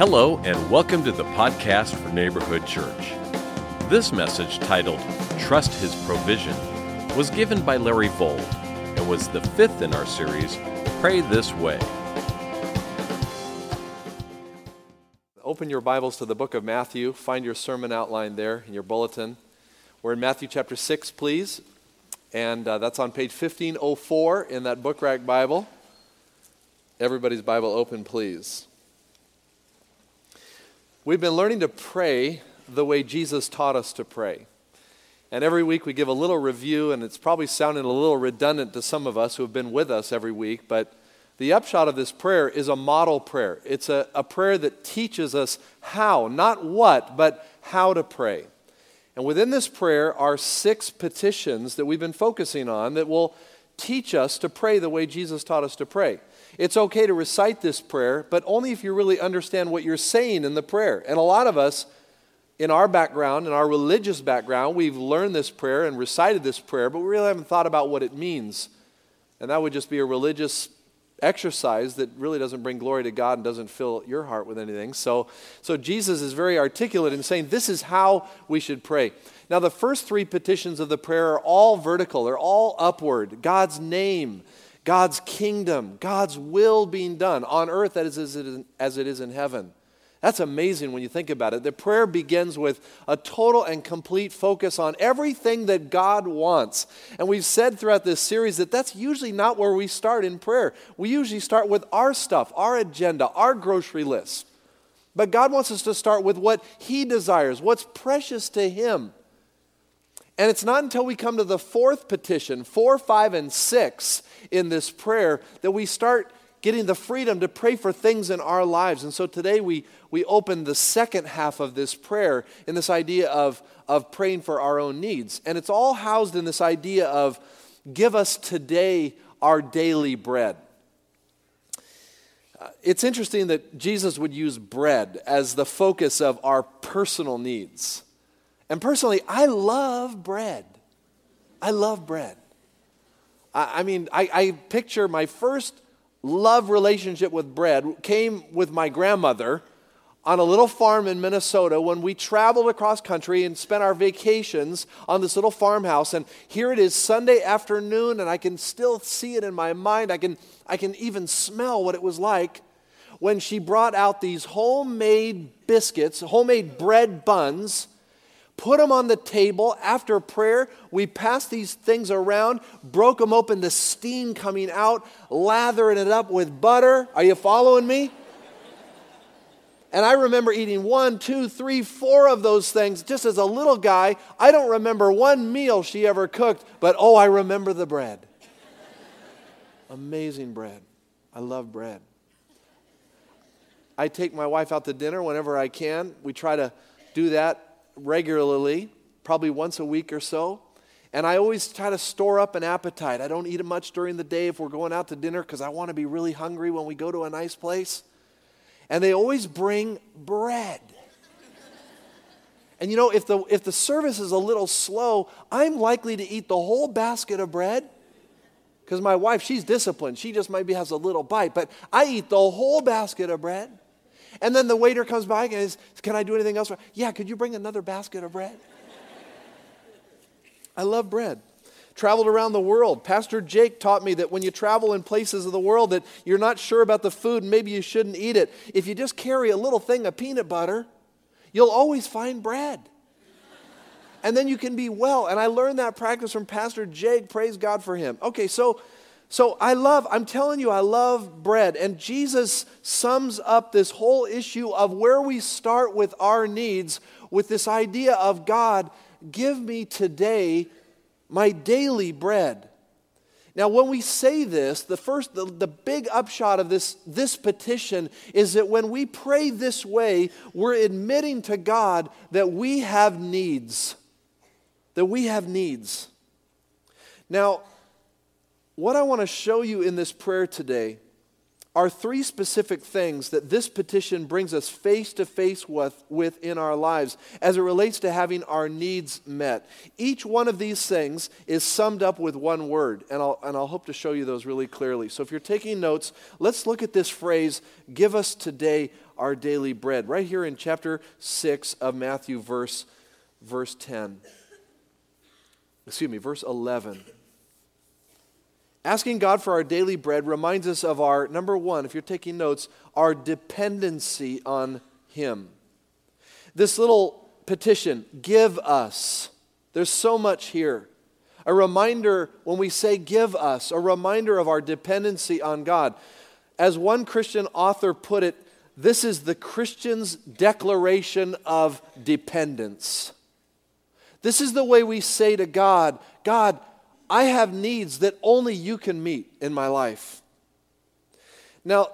Hello, and welcome to the podcast for Neighborhood Church. This message, titled Trust His Provision, was given by Larry Vold and was the fifth in our series, Pray This Way. Open your Bibles to the book of Matthew. Find your sermon outline there in your bulletin. We're in Matthew chapter 6, please. And uh, that's on page 1504 in that book rack Bible. Everybody's Bible open, please. We've been learning to pray the way Jesus taught us to pray. And every week we give a little review, and it's probably sounding a little redundant to some of us who have been with us every week, but the upshot of this prayer is a model prayer. It's a, a prayer that teaches us how, not what, but how to pray. And within this prayer are six petitions that we've been focusing on that will teach us to pray the way Jesus taught us to pray. It's okay to recite this prayer, but only if you really understand what you're saying in the prayer. And a lot of us, in our background, in our religious background, we've learned this prayer and recited this prayer, but we really haven't thought about what it means. And that would just be a religious exercise that really doesn't bring glory to God and doesn't fill your heart with anything. So, so Jesus is very articulate in saying this is how we should pray. Now, the first three petitions of the prayer are all vertical, they're all upward. God's name, God's kingdom, God's will being done on earth as it is in heaven. That's amazing when you think about it. The prayer begins with a total and complete focus on everything that God wants. And we've said throughout this series that that's usually not where we start in prayer. We usually start with our stuff, our agenda, our grocery list. But God wants us to start with what He desires, what's precious to Him. And it's not until we come to the fourth petition, four, five, and six in this prayer, that we start getting the freedom to pray for things in our lives. And so today we, we open the second half of this prayer in this idea of, of praying for our own needs. And it's all housed in this idea of give us today our daily bread. Uh, it's interesting that Jesus would use bread as the focus of our personal needs. And personally, I love bread. I love bread. I, I mean, I, I picture my first love relationship with bread came with my grandmother on a little farm in Minnesota when we traveled across country and spent our vacations on this little farmhouse. And here it is Sunday afternoon, and I can still see it in my mind. I can, I can even smell what it was like when she brought out these homemade biscuits, homemade bread buns put them on the table after prayer. We passed these things around, broke them open, the steam coming out, lathering it up with butter. Are you following me? And I remember eating one, two, three, four of those things just as a little guy. I don't remember one meal she ever cooked, but oh, I remember the bread. Amazing bread. I love bread. I take my wife out to dinner whenever I can. We try to do that regularly, probably once a week or so. And I always try to store up an appetite. I don't eat much during the day if we're going out to dinner because I want to be really hungry when we go to a nice place. And they always bring bread. and you know, if the, if the service is a little slow, I'm likely to eat the whole basket of bread because my wife, she's disciplined. She just maybe has a little bite, but I eat the whole basket of bread. And then the waiter comes by and says, Can I do anything else? For? Yeah, could you bring another basket of bread? I love bread. Traveled around the world. Pastor Jake taught me that when you travel in places of the world that you're not sure about the food and maybe you shouldn't eat it, if you just carry a little thing of peanut butter, you'll always find bread. And then you can be well. And I learned that practice from Pastor Jake. Praise God for him. Okay, so so I love, I'm telling you, I love bread. And Jesus sums up this whole issue of where we start with our needs with this idea of God, give me today my daily bread. Now, when we say this, the first, the, the big upshot of this, this petition is that when we pray this way, we're admitting to God that we have needs. That we have needs. Now, what I want to show you in this prayer today are three specific things that this petition brings us face to face with, with in our lives as it relates to having our needs met. Each one of these things is summed up with one word, and I'll, and I'll hope to show you those really clearly. So if you're taking notes, let's look at this phrase, give us today our daily bread, right here in chapter 6 of Matthew, verse, verse 10. Excuse me, verse 11. Asking God for our daily bread reminds us of our, number one, if you're taking notes, our dependency on Him. This little petition, give us, there's so much here. A reminder when we say give us, a reminder of our dependency on God. As one Christian author put it, this is the Christian's declaration of dependence. This is the way we say to God, God, I have needs that only you can meet in my life. Now,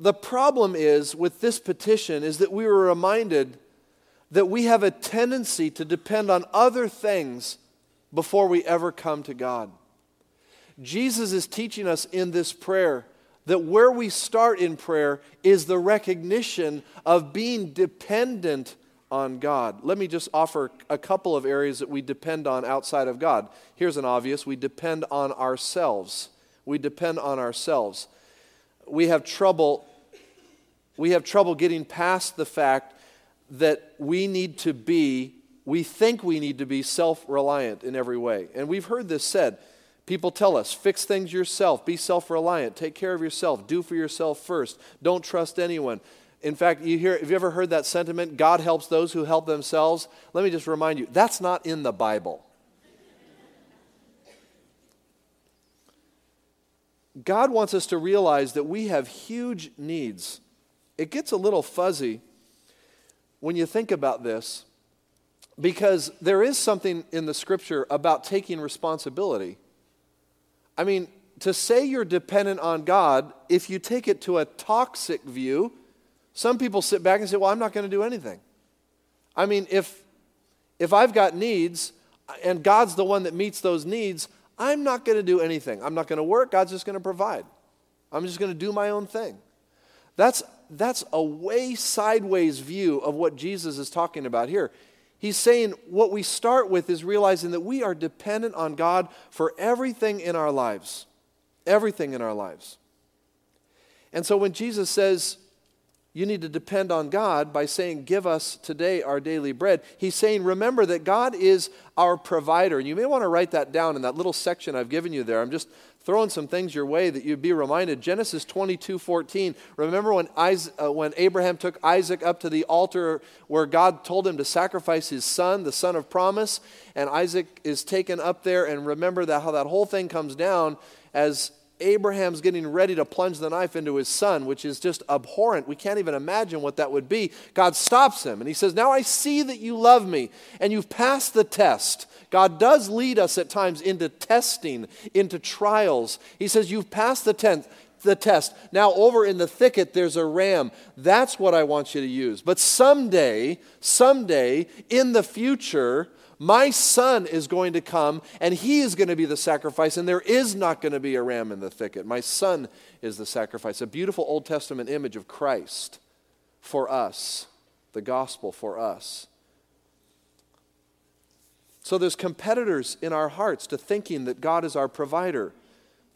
the problem is with this petition is that we were reminded that we have a tendency to depend on other things before we ever come to God. Jesus is teaching us in this prayer that where we start in prayer is the recognition of being dependent on God. Let me just offer a couple of areas that we depend on outside of God. Here's an obvious we depend on ourselves. We depend on ourselves. We have trouble we have trouble getting past the fact that we need to be we think we need to be self-reliant in every way. And we've heard this said. People tell us, fix things yourself, be self reliant, take care of yourself, do for yourself first, don't trust anyone. In fact, you hear, have you ever heard that sentiment? God helps those who help themselves. Let me just remind you, that's not in the Bible. God wants us to realize that we have huge needs. It gets a little fuzzy when you think about this because there is something in the scripture about taking responsibility. I mean, to say you're dependent on God, if you take it to a toxic view, some people sit back and say, Well, I'm not going to do anything. I mean, if, if I've got needs uh, and God's the one that meets those needs, I'm not going to do anything. I'm not going to work. God's just going to provide. I'm just going to do my own thing. That's, that's a way sideways view of what Jesus is talking about here. He's saying what we start with is realizing that we are dependent on God for everything in our lives. Everything in our lives. And so when Jesus says, you need to depend on God by saying, Give us today our daily bread. He's saying, Remember that God is our provider. And you may want to write that down in that little section I've given you there. I'm just throwing some things your way that you'd be reminded. Genesis 22 14. Remember when, Isaac, uh, when Abraham took Isaac up to the altar where God told him to sacrifice his son, the son of promise? And Isaac is taken up there. And remember that how that whole thing comes down as Abraham's getting ready to plunge the knife into his son, which is just abhorrent. We can't even imagine what that would be. God stops him and he says, Now I see that you love me and you've passed the test. God does lead us at times into testing, into trials. He says, You've passed the, ten- the test. Now, over in the thicket, there's a ram. That's what I want you to use. But someday, someday in the future, my son is going to come and he is going to be the sacrifice, and there is not going to be a ram in the thicket. My son is the sacrifice. A beautiful Old Testament image of Christ for us, the gospel for us. So there's competitors in our hearts to thinking that God is our provider.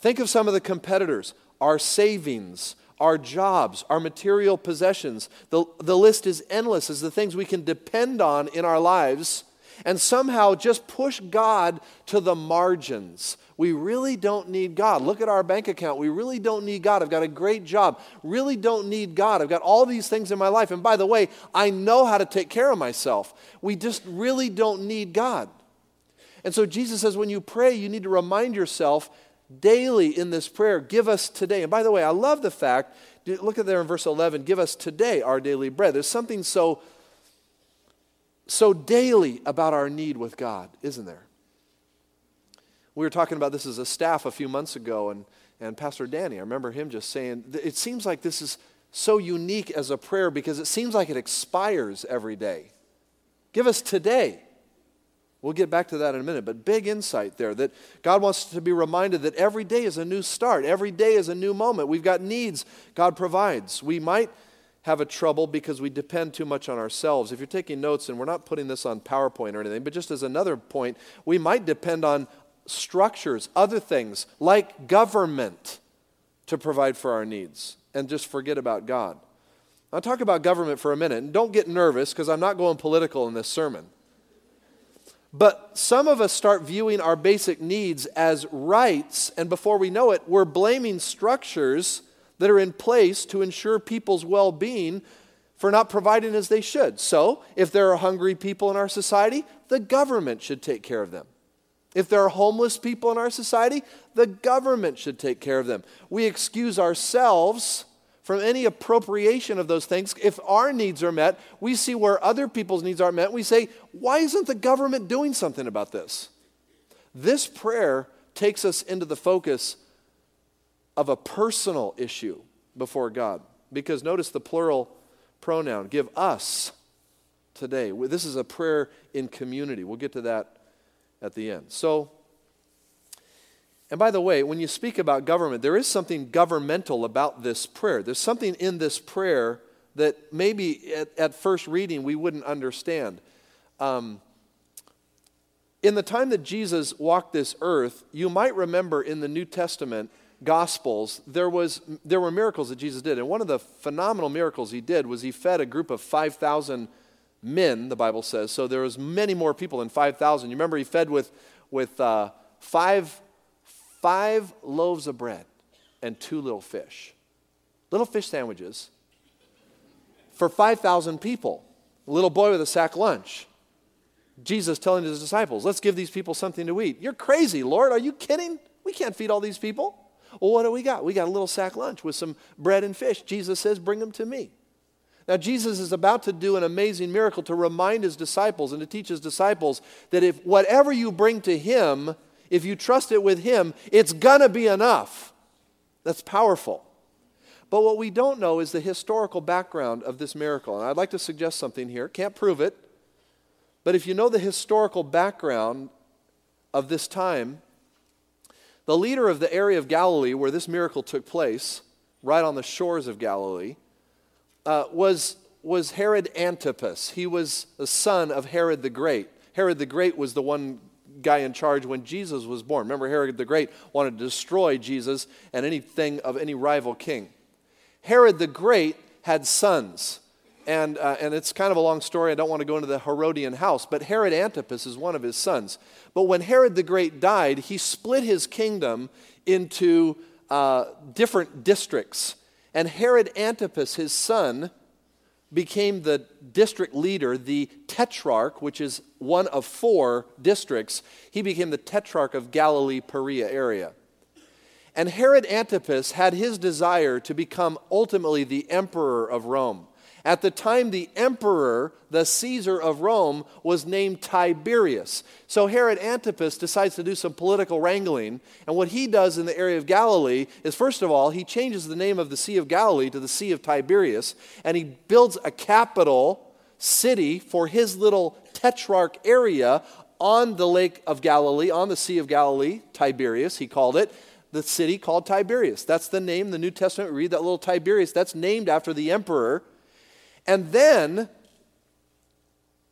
Think of some of the competitors our savings, our jobs, our material possessions. The, the list is endless as the things we can depend on in our lives and somehow just push God to the margins. We really don't need God. Look at our bank account. We really don't need God. I've got a great job. Really don't need God. I've got all these things in my life. And by the way, I know how to take care of myself. We just really don't need God. And so Jesus says when you pray, you need to remind yourself daily in this prayer, give us today. And by the way, I love the fact, look at there in verse 11, give us today our daily bread. There's something so so daily about our need with God, isn't there? We were talking about this as a staff a few months ago, and, and Pastor Danny, I remember him just saying, it seems like this is so unique as a prayer because it seems like it expires every day. Give us today. We'll get back to that in a minute, but big insight there that God wants to be reminded that every day is a new start. Every day is a new moment. We've got needs God provides. We might have a trouble because we depend too much on ourselves. If you're taking notes, and we're not putting this on PowerPoint or anything, but just as another point, we might depend on structures, other things like government to provide for our needs and just forget about God. I'll talk about government for a minute, and don't get nervous because I'm not going political in this sermon. But some of us start viewing our basic needs as rights, and before we know it, we're blaming structures that are in place to ensure people's well being for not providing as they should. So, if there are hungry people in our society, the government should take care of them. If there are homeless people in our society, the government should take care of them. We excuse ourselves from any appropriation of those things. If our needs are met, we see where other people's needs aren't met. We say, why isn't the government doing something about this? This prayer takes us into the focus of a personal issue before God. Because notice the plural pronoun give us today. This is a prayer in community. We'll get to that at the end. So, and by the way, when you speak about government, there is something governmental about this prayer. There's something in this prayer that maybe at, at first reading we wouldn't understand. Um, in the time that Jesus walked this earth, you might remember in the New Testament Gospels, there, was, there were miracles that Jesus did. And one of the phenomenal miracles he did was he fed a group of 5,000 men, the Bible says. So there was many more people than 5,000. You remember he fed with, with uh, five five loaves of bread and two little fish. Little fish sandwiches for 5,000 people. A little boy with a sack lunch. Jesus telling his disciples, let's give these people something to eat. You're crazy, Lord. Are you kidding? We can't feed all these people. Well, what do we got? We got a little sack lunch with some bread and fish. Jesus says, bring them to me. Now, Jesus is about to do an amazing miracle to remind his disciples and to teach his disciples that if whatever you bring to him, if you trust it with Him, it's gonna be enough. That's powerful. But what we don't know is the historical background of this miracle. And I'd like to suggest something here. Can't prove it. But if you know the historical background of this time, the leader of the area of Galilee where this miracle took place, right on the shores of Galilee, uh, was, was Herod Antipas. He was the son of Herod the Great. Herod the Great was the one guy in charge when Jesus was born. Remember, Herod the Great wanted to destroy Jesus and anything of any rival king. Herod the Great had sons. And, uh, and it's kind of a long story. I don't want to go into the Herodian house, but Herod Antipas is one of his sons. But when Herod the Great died, he split his kingdom into uh, different districts. And Herod Antipas, his son, became the district leader, the tetrarch, which is one of four districts. He became the tetrarch of Galilee, Perea area. And Herod Antipas had his desire to become ultimately the emperor of Rome. At the time, the emperor, the Caesar of Rome, was named Tiberius. So Herod Antipas decides to do some political wrangling. And what he does in the area of Galilee is, first of all, he changes the name of the Sea of Galilee to the Sea of Tiberias. And he builds a capital city for his little tetrarch area on the Lake of Galilee, on the Sea of Galilee, Tiberias, he called it the city called Tiberias. That's the name. The New Testament, read that little Tiberias. That's named after the emperor and then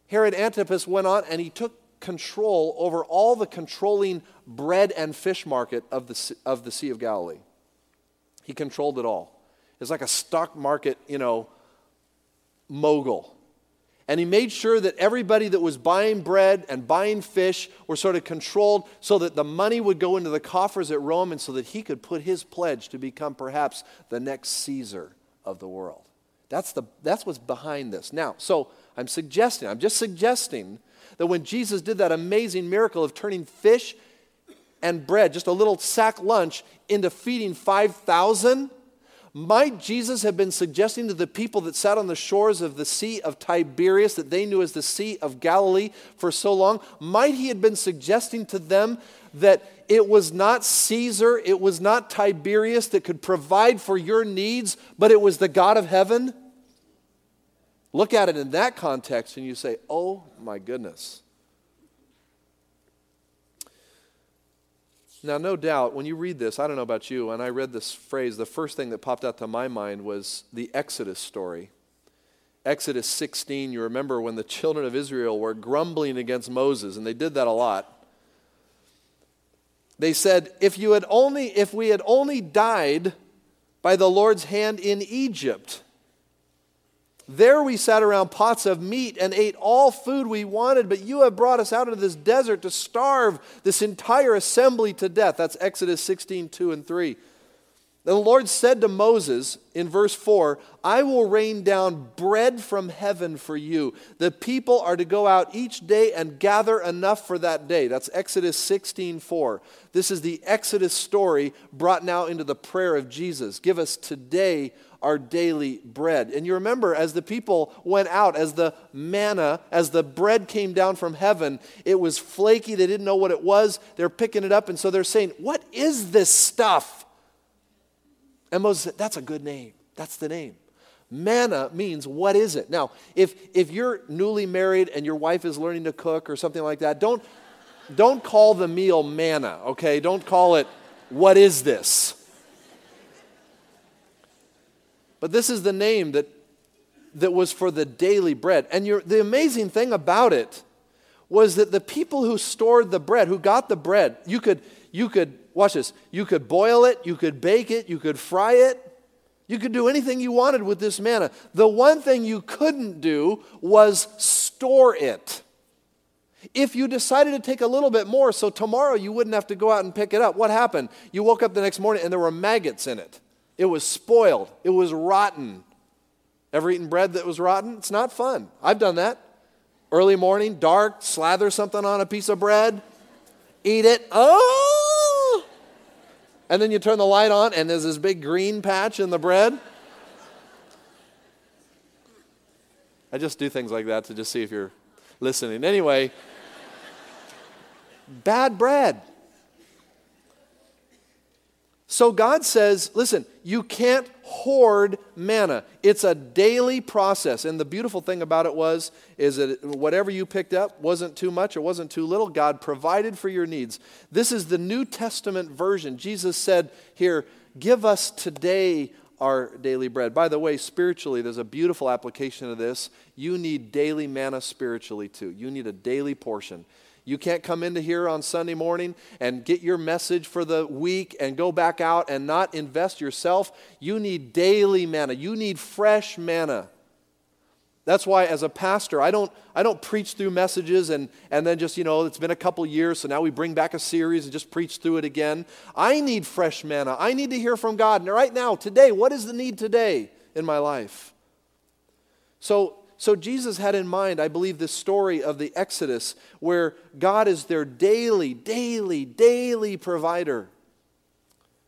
Herod Antipas went on and he took control over all the controlling bread and fish market of the, of the Sea of Galilee. He controlled it all. It's like a stock market, you know, mogul. And he made sure that everybody that was buying bread and buying fish were sort of controlled so that the money would go into the coffers at Rome and so that he could put his pledge to become perhaps the next Caesar of the world. That's, the, that's what's behind this. Now, so I'm suggesting, I'm just suggesting that when Jesus did that amazing miracle of turning fish and bread, just a little sack lunch, into feeding 5,000, might Jesus have been suggesting to the people that sat on the shores of the Sea of Tiberias, that they knew as the Sea of Galilee for so long, might he have been suggesting to them that it was not Caesar, it was not Tiberius that could provide for your needs, but it was the God of heaven? Look at it in that context and you say, oh my goodness. Now, no doubt, when you read this, I don't know about you, and I read this phrase, the first thing that popped out to my mind was the Exodus story. Exodus 16, you remember when the children of Israel were grumbling against Moses, and they did that a lot. They said, if, you had only, if we had only died by the Lord's hand in Egypt, there we sat around pots of meat and ate all food we wanted, but you have brought us out into this desert to starve this entire assembly to death. That's Exodus 16, 2 and 3. Then The Lord said to Moses in verse 4, I will rain down bread from heaven for you. The people are to go out each day and gather enough for that day. That's Exodus 16, 4. This is the Exodus story brought now into the prayer of Jesus. Give us today our daily bread. And you remember, as the people went out, as the manna, as the bread came down from heaven, it was flaky. They didn't know what it was. They're picking it up, and so they're saying, What is this stuff? And Moses said, That's a good name. That's the name. Manna means what is it? Now, if, if you're newly married and your wife is learning to cook or something like that, don't, don't call the meal manna, okay? Don't call it, what is this? But this is the name that, that was for the daily bread. And the amazing thing about it was that the people who stored the bread, who got the bread, you could, you could, watch this, you could boil it, you could bake it, you could fry it, you could do anything you wanted with this manna. The one thing you couldn't do was store it. If you decided to take a little bit more so tomorrow you wouldn't have to go out and pick it up, what happened? You woke up the next morning and there were maggots in it. It was spoiled. It was rotten. Ever eaten bread that was rotten? It's not fun. I've done that. Early morning, dark, slather something on a piece of bread, eat it. Oh! And then you turn the light on, and there's this big green patch in the bread. I just do things like that to just see if you're listening. Anyway, bad bread. So God says, listen, you can't hoard manna. It's a daily process. And the beautiful thing about it was is that whatever you picked up wasn't too much or wasn't too little. God provided for your needs. This is the New Testament version. Jesus said here, "Give us today our daily bread." By the way, spiritually there's a beautiful application of this. You need daily manna spiritually too. You need a daily portion. You can't come into here on Sunday morning and get your message for the week and go back out and not invest yourself. You need daily manna. You need fresh manna. That's why, as a pastor, I don't, I don't preach through messages and, and then just, you know, it's been a couple years, so now we bring back a series and just preach through it again. I need fresh manna. I need to hear from God. And right now, today, what is the need today in my life? So, so Jesus had in mind, I believe, this story of the Exodus where God is their daily, daily, daily provider.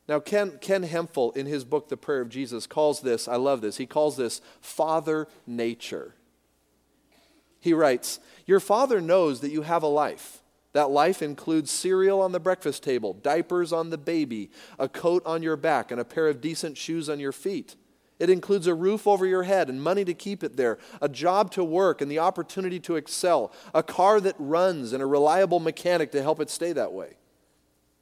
Now, Ken, Ken Hemphill, in his book, The Prayer of Jesus, calls this, I love this, he calls this Father Nature. He writes, Your Father knows that you have a life. That life includes cereal on the breakfast table, diapers on the baby, a coat on your back, and a pair of decent shoes on your feet. It includes a roof over your head and money to keep it there, a job to work and the opportunity to excel, a car that runs and a reliable mechanic to help it stay that way.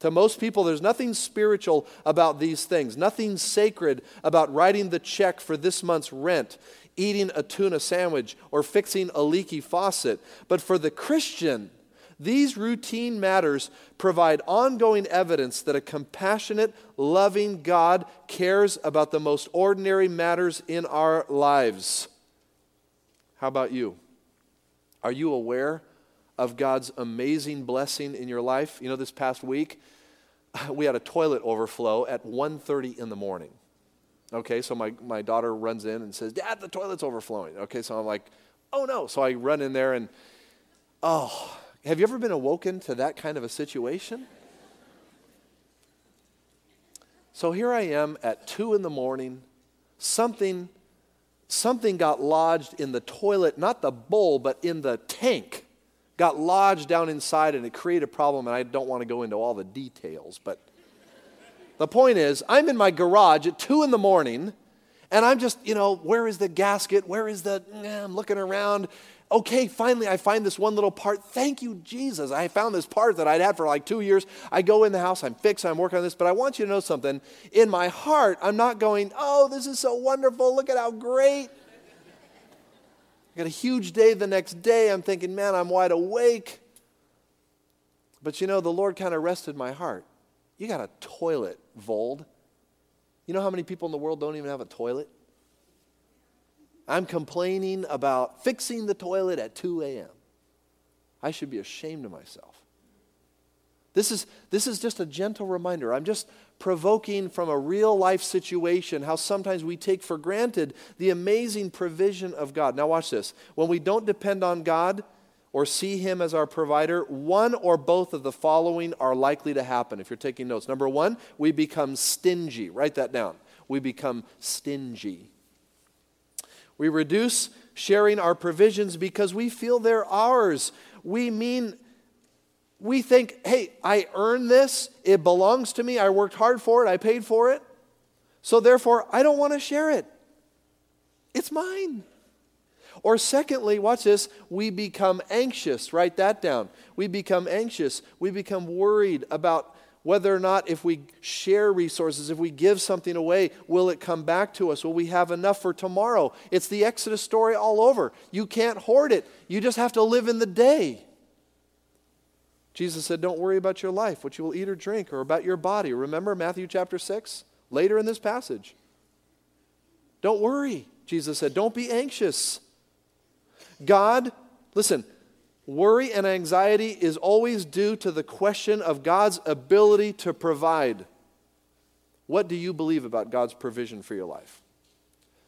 To most people, there's nothing spiritual about these things, nothing sacred about writing the check for this month's rent, eating a tuna sandwich, or fixing a leaky faucet. But for the Christian, these routine matters provide ongoing evidence that a compassionate, loving God cares about the most ordinary matters in our lives. How about you? Are you aware of God's amazing blessing in your life? You know, this past week, we had a toilet overflow at 1.30 in the morning. Okay, so my, my daughter runs in and says, Dad, the toilet's overflowing. Okay, so I'm like, oh no. So I run in there and, oh, have you ever been awoken to that kind of a situation? So here I am at two in the morning. Something, something got lodged in the toilet, not the bowl, but in the tank. Got lodged down inside and it created a problem. And I don't want to go into all the details, but the point is, I'm in my garage at two in the morning and I'm just, you know, where is the gasket? Where is the, I'm looking around okay, finally I find this one little part. Thank you, Jesus. I found this part that I'd had for like two years. I go in the house, I'm fixed, I'm working on this, but I want you to know something. In my heart, I'm not going, oh, this is so wonderful. Look at how great. I got a huge day the next day. I'm thinking, man, I'm wide awake. But you know, the Lord kind of rested my heart. You got a toilet, Vold. You know how many people in the world don't even have a toilet? I'm complaining about fixing the toilet at 2 a.m. I should be ashamed of myself. This is, this is just a gentle reminder. I'm just provoking from a real life situation how sometimes we take for granted the amazing provision of God. Now, watch this. When we don't depend on God or see Him as our provider, one or both of the following are likely to happen if you're taking notes. Number one, we become stingy. Write that down. We become stingy. We reduce sharing our provisions because we feel they're ours. We mean, we think, hey, I earned this, it belongs to me, I worked hard for it, I paid for it, so therefore I don't want to share it. It's mine. Or, secondly, watch this, we become anxious. Write that down. We become anxious. We become worried about whether or not if we share resources, if we give something away, will it come back to us? Will we have enough for tomorrow? It's the Exodus story all over. You can't hoard it, you just have to live in the day. Jesus said, Don't worry about your life, what you will eat or drink, or about your body. Remember Matthew chapter 6? Later in this passage. Don't worry, Jesus said. Don't be anxious. God, listen, Worry and anxiety is always due to the question of God's ability to provide. What do you believe about God's provision for your life?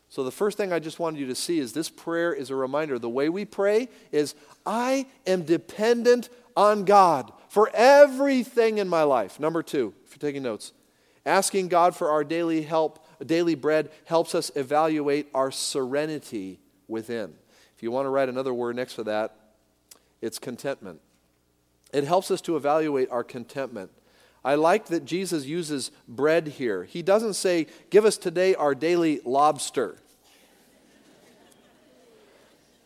So, the first thing I just wanted you to see is this prayer is a reminder. The way we pray is I am dependent on God for everything in my life. Number two, if you're taking notes, asking God for our daily help, daily bread helps us evaluate our serenity within. If you want to write another word next to that, it's contentment. It helps us to evaluate our contentment. I like that Jesus uses bread here. He doesn't say, Give us today our daily lobster.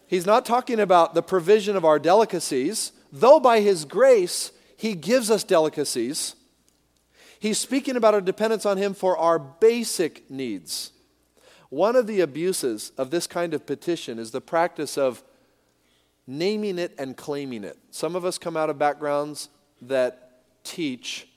He's not talking about the provision of our delicacies, though by His grace, He gives us delicacies. He's speaking about our dependence on Him for our basic needs. One of the abuses of this kind of petition is the practice of naming it and claiming it. Some of us come out of backgrounds that teach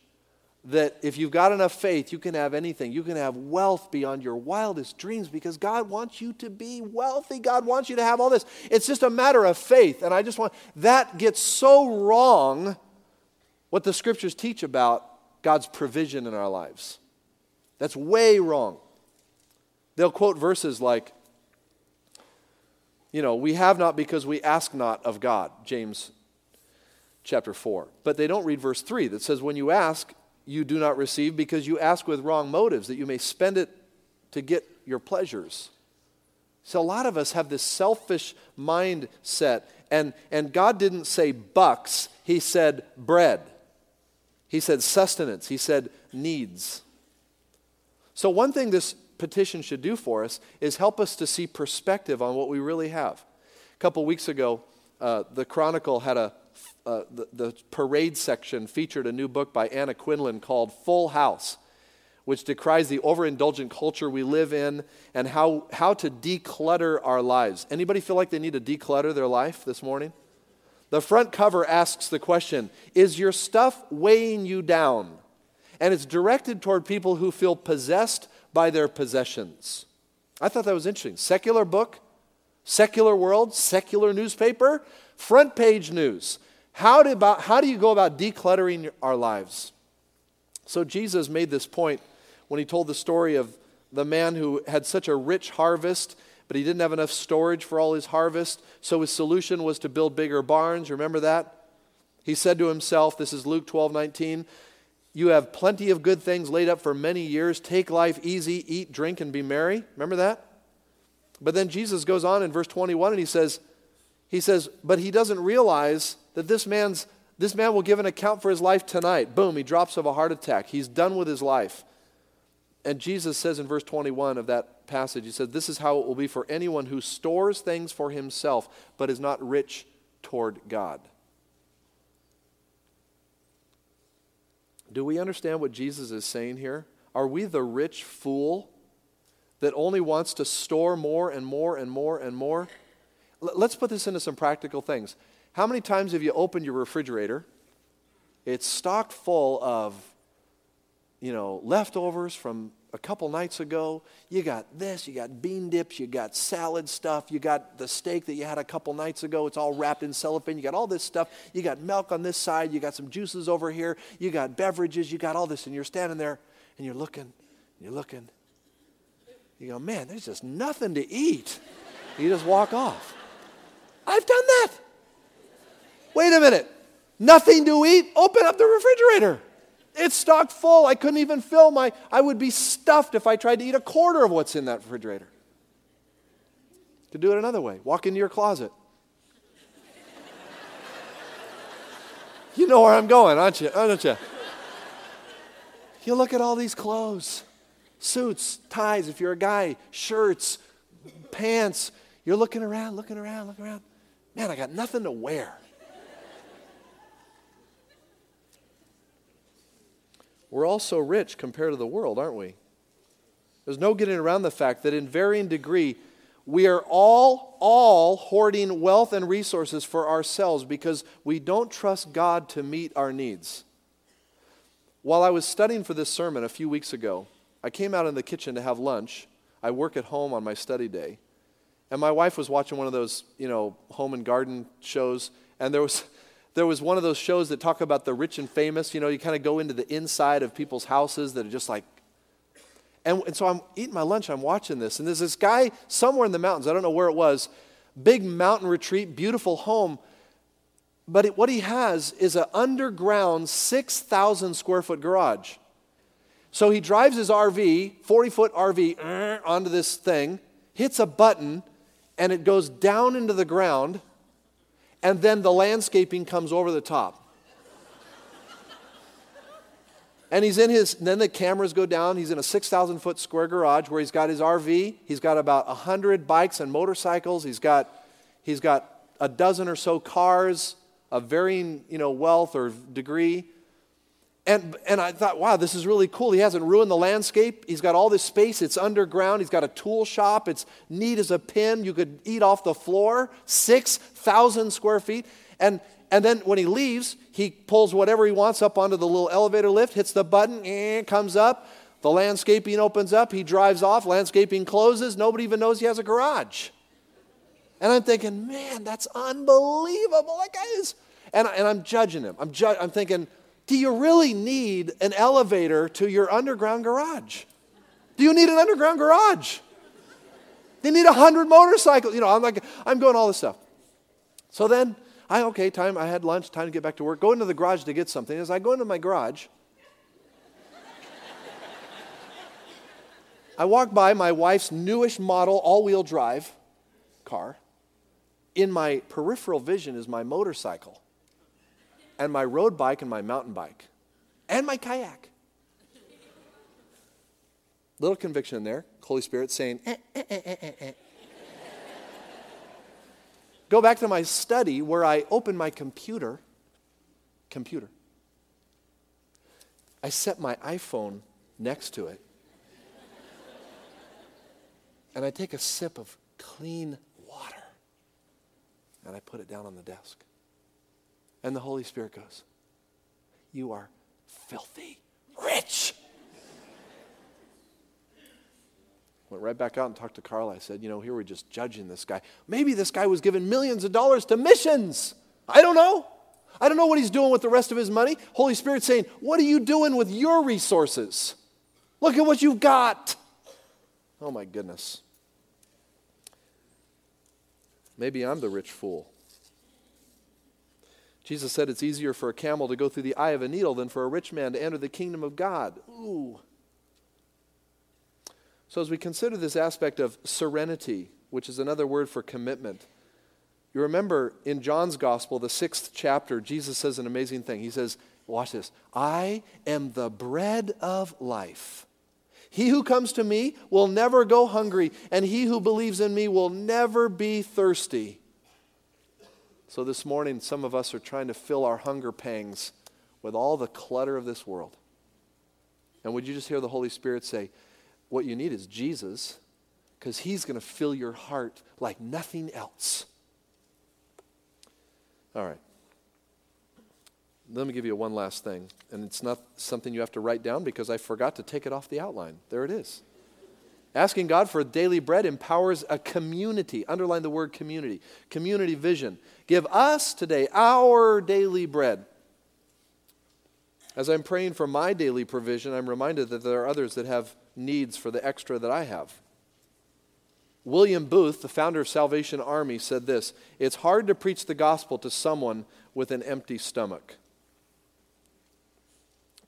that if you've got enough faith, you can have anything. You can have wealth beyond your wildest dreams because God wants you to be wealthy. God wants you to have all this. It's just a matter of faith. And I just want that gets so wrong what the scriptures teach about God's provision in our lives. That's way wrong. They'll quote verses like, you know, we have not because we ask not of God, James chapter 4. But they don't read verse 3 that says, When you ask, you do not receive because you ask with wrong motives, that you may spend it to get your pleasures. So a lot of us have this selfish mindset, and, and God didn't say bucks, He said bread. He said sustenance. He said needs. So, one thing this petition should do for us is help us to see perspective on what we really have. A couple weeks ago, uh, the Chronicle had a uh, the, the, parade section featured a new book by Anna Quindlen called Full House, which decries the overindulgent culture we live in and how, how to declutter our lives. Anybody feel like they need to declutter their life this morning? The front cover asks the question Is your stuff weighing you down? And it's directed toward people who feel possessed by their possessions. I thought that was interesting. Secular book, secular world, secular newspaper, front page news. How do, about, how do you go about decluttering our lives? So Jesus made this point when he told the story of the man who had such a rich harvest, but he didn't have enough storage for all his harvest. So his solution was to build bigger barns. Remember that? He said to himself, this is Luke 12 19, you have plenty of good things laid up for many years. Take life easy, eat, drink, and be merry. Remember that? But then Jesus goes on in verse 21 and he says, he says, but he doesn't realize that this man's this man will give an account for his life tonight. Boom, he drops of a heart attack. He's done with his life. And Jesus says in verse 21 of that passage, He said, This is how it will be for anyone who stores things for himself, but is not rich toward God. Do we understand what Jesus is saying here? Are we the rich fool that only wants to store more and more and more and more? L- let's put this into some practical things. How many times have you opened your refrigerator? It's stocked full of, you know, leftovers from a couple nights ago. You got this, you got bean dips, you got salad stuff, you got the steak that you had a couple nights ago. It's all wrapped in cellophane. You got all this stuff. You got milk on this side, you got some juices over here, you got beverages, you got all this, and you're standing there and you're looking, and you're looking. You go, man, there's just nothing to eat. You just walk off. I've done that. Wait a minute. Nothing to eat? Open up the refrigerator. It's stocked full. I couldn't even fill my, I would be stuffed if I tried to eat a quarter of what's in that refrigerator. To do it another way, walk into your closet. You know where I'm going, aren't you? Aren't you? You look at all these clothes suits, ties, if you're a guy, shirts, pants. You're looking around, looking around, looking around. Man, I got nothing to wear. We're all so rich compared to the world, aren't we? There's no getting around the fact that in varying degree, we are all, all hoarding wealth and resources for ourselves because we don't trust God to meet our needs. While I was studying for this sermon a few weeks ago, I came out in the kitchen to have lunch. I work at home on my study day. And my wife was watching one of those, you know, home and garden shows, and there was there was one of those shows that talk about the rich and famous. You know, you kind of go into the inside of people's houses that are just like. And, and so I'm eating my lunch, I'm watching this, and there's this guy somewhere in the mountains, I don't know where it was, big mountain retreat, beautiful home. But it, what he has is an underground 6,000 square foot garage. So he drives his RV, 40 foot RV, onto this thing, hits a button, and it goes down into the ground and then the landscaping comes over the top. And he's in his, then the cameras go down. He's in a 6,000 foot square garage where he's got his RV. He's got about 100 bikes and motorcycles. He's got, he's got a dozen or so cars of varying you know, wealth or degree. And, and I thought, wow, this is really cool. He hasn't ruined the landscape. He's got all this space. It's underground. He's got a tool shop. It's neat as a pin. You could eat off the floor, 6,000 square feet. And, and then when he leaves, he pulls whatever he wants up onto the little elevator lift, hits the button, and comes up. The landscaping opens up. He drives off. Landscaping closes. Nobody even knows he has a garage. And I'm thinking, man, that's unbelievable. That guy is. And, and I'm judging him. I'm, ju- I'm thinking, do you really need an elevator to your underground garage? Do you need an underground garage? They need a hundred motorcycles. You know, I'm like, I'm going all this stuff. So then I okay, time I had lunch, time to get back to work. Go into the garage to get something. As I go into my garage, I walk by my wife's newish model all-wheel drive car. In my peripheral vision is my motorcycle and my road bike and my mountain bike and my kayak. Little conviction in there. Holy Spirit saying, eh, eh, eh, Go back to my study where I open my computer. Computer. I set my iPhone next to it. And I take a sip of clean water. And I put it down on the desk. And the Holy Spirit goes, You are filthy rich. Went right back out and talked to Carl. I said, You know, here we're just judging this guy. Maybe this guy was given millions of dollars to missions. I don't know. I don't know what he's doing with the rest of his money. Holy Spirit saying, What are you doing with your resources? Look at what you've got. Oh my goodness. Maybe I'm the rich fool. Jesus said it's easier for a camel to go through the eye of a needle than for a rich man to enter the kingdom of God. Ooh. So, as we consider this aspect of serenity, which is another word for commitment, you remember in John's gospel, the sixth chapter, Jesus says an amazing thing. He says, Watch this I am the bread of life. He who comes to me will never go hungry, and he who believes in me will never be thirsty. So this morning, some of us are trying to fill our hunger pangs with all the clutter of this world. And would you just hear the Holy Spirit say, What you need is Jesus, because he's going to fill your heart like nothing else. All right. Let me give you one last thing. And it's not something you have to write down because I forgot to take it off the outline. There it is. Asking God for daily bread empowers a community. Underline the word community. Community vision. Give us today our daily bread. As I'm praying for my daily provision, I'm reminded that there are others that have needs for the extra that I have. William Booth, the founder of Salvation Army, said this It's hard to preach the gospel to someone with an empty stomach.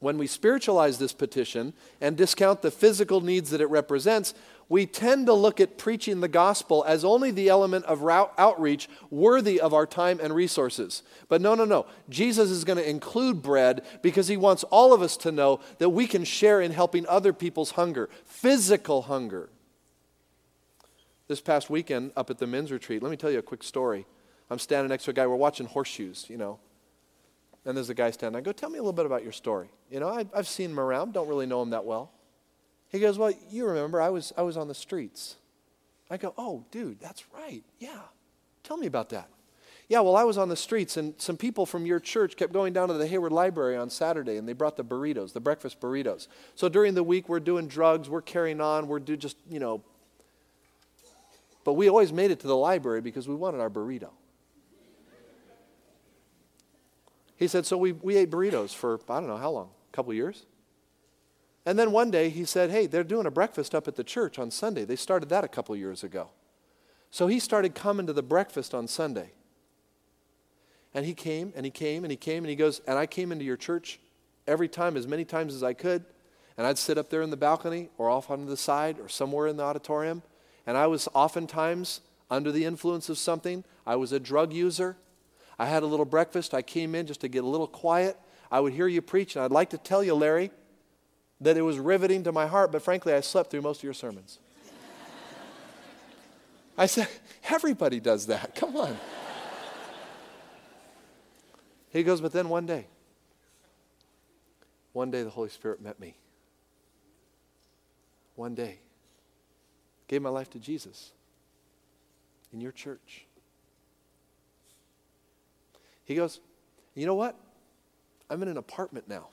When we spiritualize this petition and discount the physical needs that it represents, we tend to look at preaching the gospel as only the element of outreach worthy of our time and resources. But no, no, no. Jesus is going to include bread because he wants all of us to know that we can share in helping other people's hunger, physical hunger. This past weekend up at the men's retreat, let me tell you a quick story. I'm standing next to a guy, we're watching horseshoes, you know. And there's a guy standing. I go, Tell me a little bit about your story. You know, I, I've seen him around, don't really know him that well. He goes, Well, you remember, I was, I was on the streets. I go, Oh, dude, that's right. Yeah. Tell me about that. Yeah, well, I was on the streets, and some people from your church kept going down to the Hayward Library on Saturday, and they brought the burritos, the breakfast burritos. So during the week, we're doing drugs, we're carrying on, we're do just, you know. But we always made it to the library because we wanted our burrito. He said, So we, we ate burritos for, I don't know how long, a couple years. And then one day he said, Hey, they're doing a breakfast up at the church on Sunday. They started that a couple years ago. So he started coming to the breakfast on Sunday. And he came and he came and he came and he goes, And I came into your church every time, as many times as I could. And I'd sit up there in the balcony or off on the side or somewhere in the auditorium. And I was oftentimes under the influence of something. I was a drug user. I had a little breakfast. I came in just to get a little quiet. I would hear you preach, and I'd like to tell you, Larry, that it was riveting to my heart, but frankly, I slept through most of your sermons. I said, everybody does that. Come on. he goes, but then one day, one day the Holy Spirit met me. One day, gave my life to Jesus in your church. He goes, You know what? I'm in an apartment now.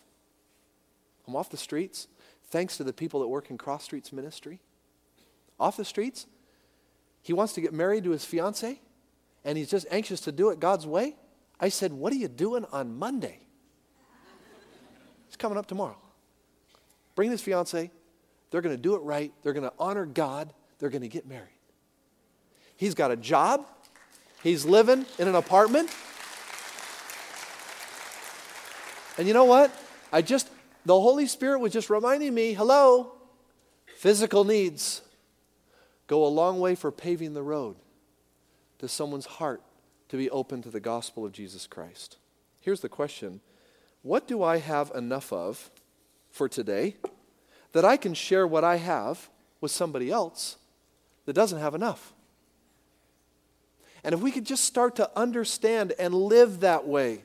I'm off the streets, thanks to the people that work in Cross Streets Ministry. Off the streets. He wants to get married to his fiance, and he's just anxious to do it God's way. I said, What are you doing on Monday? It's coming up tomorrow. Bring his fiance. They're going to do it right. They're going to honor God. They're going to get married. He's got a job. He's living in an apartment. And you know what? I just, the Holy Spirit was just reminding me hello, physical needs go a long way for paving the road to someone's heart to be open to the gospel of Jesus Christ. Here's the question What do I have enough of for today that I can share what I have with somebody else that doesn't have enough? And if we could just start to understand and live that way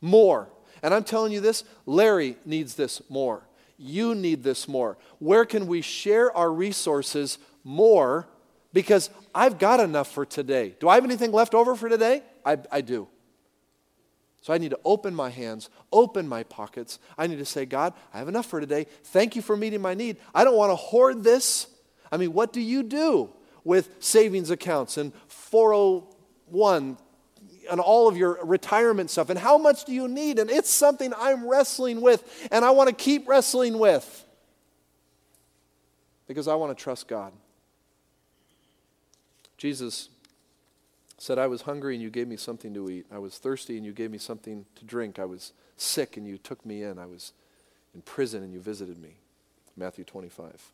more, and I'm telling you this Larry needs this more. You need this more. Where can we share our resources more? Because I've got enough for today. Do I have anything left over for today? I, I do. So I need to open my hands, open my pockets. I need to say, God, I have enough for today. Thank you for meeting my need. I don't want to hoard this. I mean, what do you do with savings accounts and 401 and all of your retirement stuff. And how much do you need? And it's something I'm wrestling with and I want to keep wrestling with because I want to trust God. Jesus said, I was hungry and you gave me something to eat. I was thirsty and you gave me something to drink. I was sick and you took me in. I was in prison and you visited me. Matthew 25.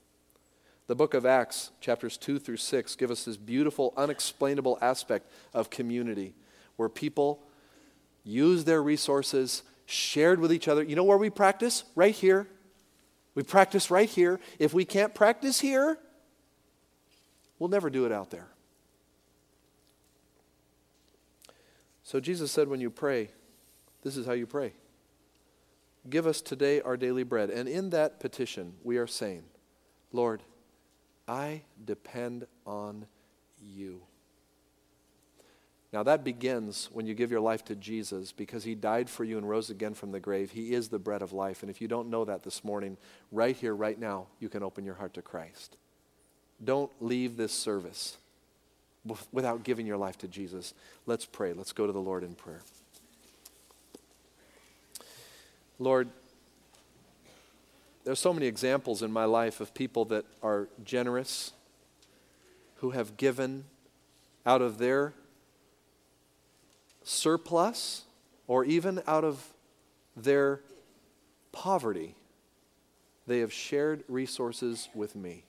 The book of Acts, chapters 2 through 6, give us this beautiful, unexplainable aspect of community where people use their resources, shared with each other. You know where we practice? Right here We practice right here. If we can't practice here, we'll never do it out there. So Jesus said, when you pray, this is how you pray. Give us today our daily bread. And in that petition, we are saying, Lord, I depend on you. Now, that begins when you give your life to Jesus because he died for you and rose again from the grave. He is the bread of life. And if you don't know that this morning, right here, right now, you can open your heart to Christ. Don't leave this service without giving your life to Jesus. Let's pray. Let's go to the Lord in prayer. Lord, there's so many examples in my life of people that are generous, who have given out of their surplus or even out of their poverty. They have shared resources with me.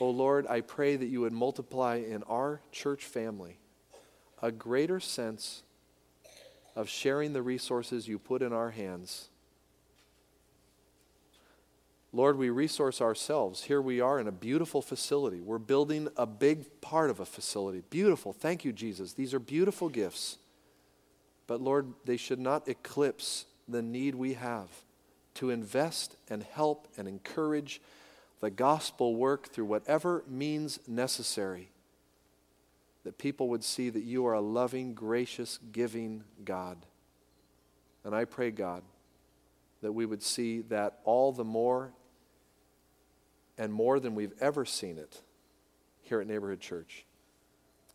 Oh Lord, I pray that you would multiply in our church family a greater sense of sharing the resources you put in our hands. Lord, we resource ourselves. Here we are in a beautiful facility. We're building a big part of a facility. Beautiful. Thank you, Jesus. These are beautiful gifts. But Lord, they should not eclipse the need we have to invest and help and encourage the gospel work through whatever means necessary, that people would see that you are a loving, gracious, giving God. And I pray, God, that we would see that all the more and more than we've ever seen it here at Neighborhood Church.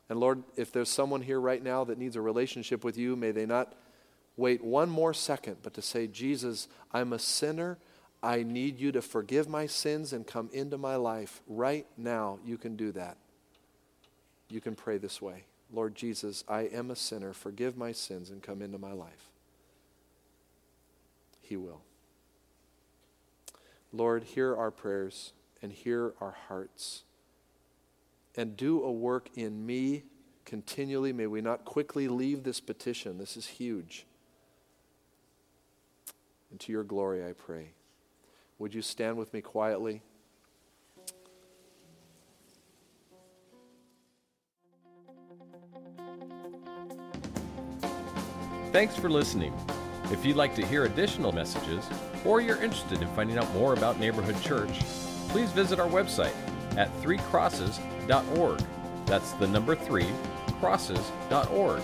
And Lord, if there's someone here right now that needs a relationship with you, may they not wait one more second, but to say, Jesus, I'm a sinner. I need you to forgive my sins and come into my life. Right now, you can do that. You can pray this way Lord Jesus, I am a sinner. Forgive my sins and come into my life. He will. Lord, hear our prayers and hear our hearts. And do a work in me continually. May we not quickly leave this petition. This is huge. And to your glory, I pray. Would you stand with me quietly? Thanks for listening. If you'd like to hear additional messages, or you're interested in finding out more about Neighborhood Church, please visit our website at threecrosses.org. That's the number three, crosses.org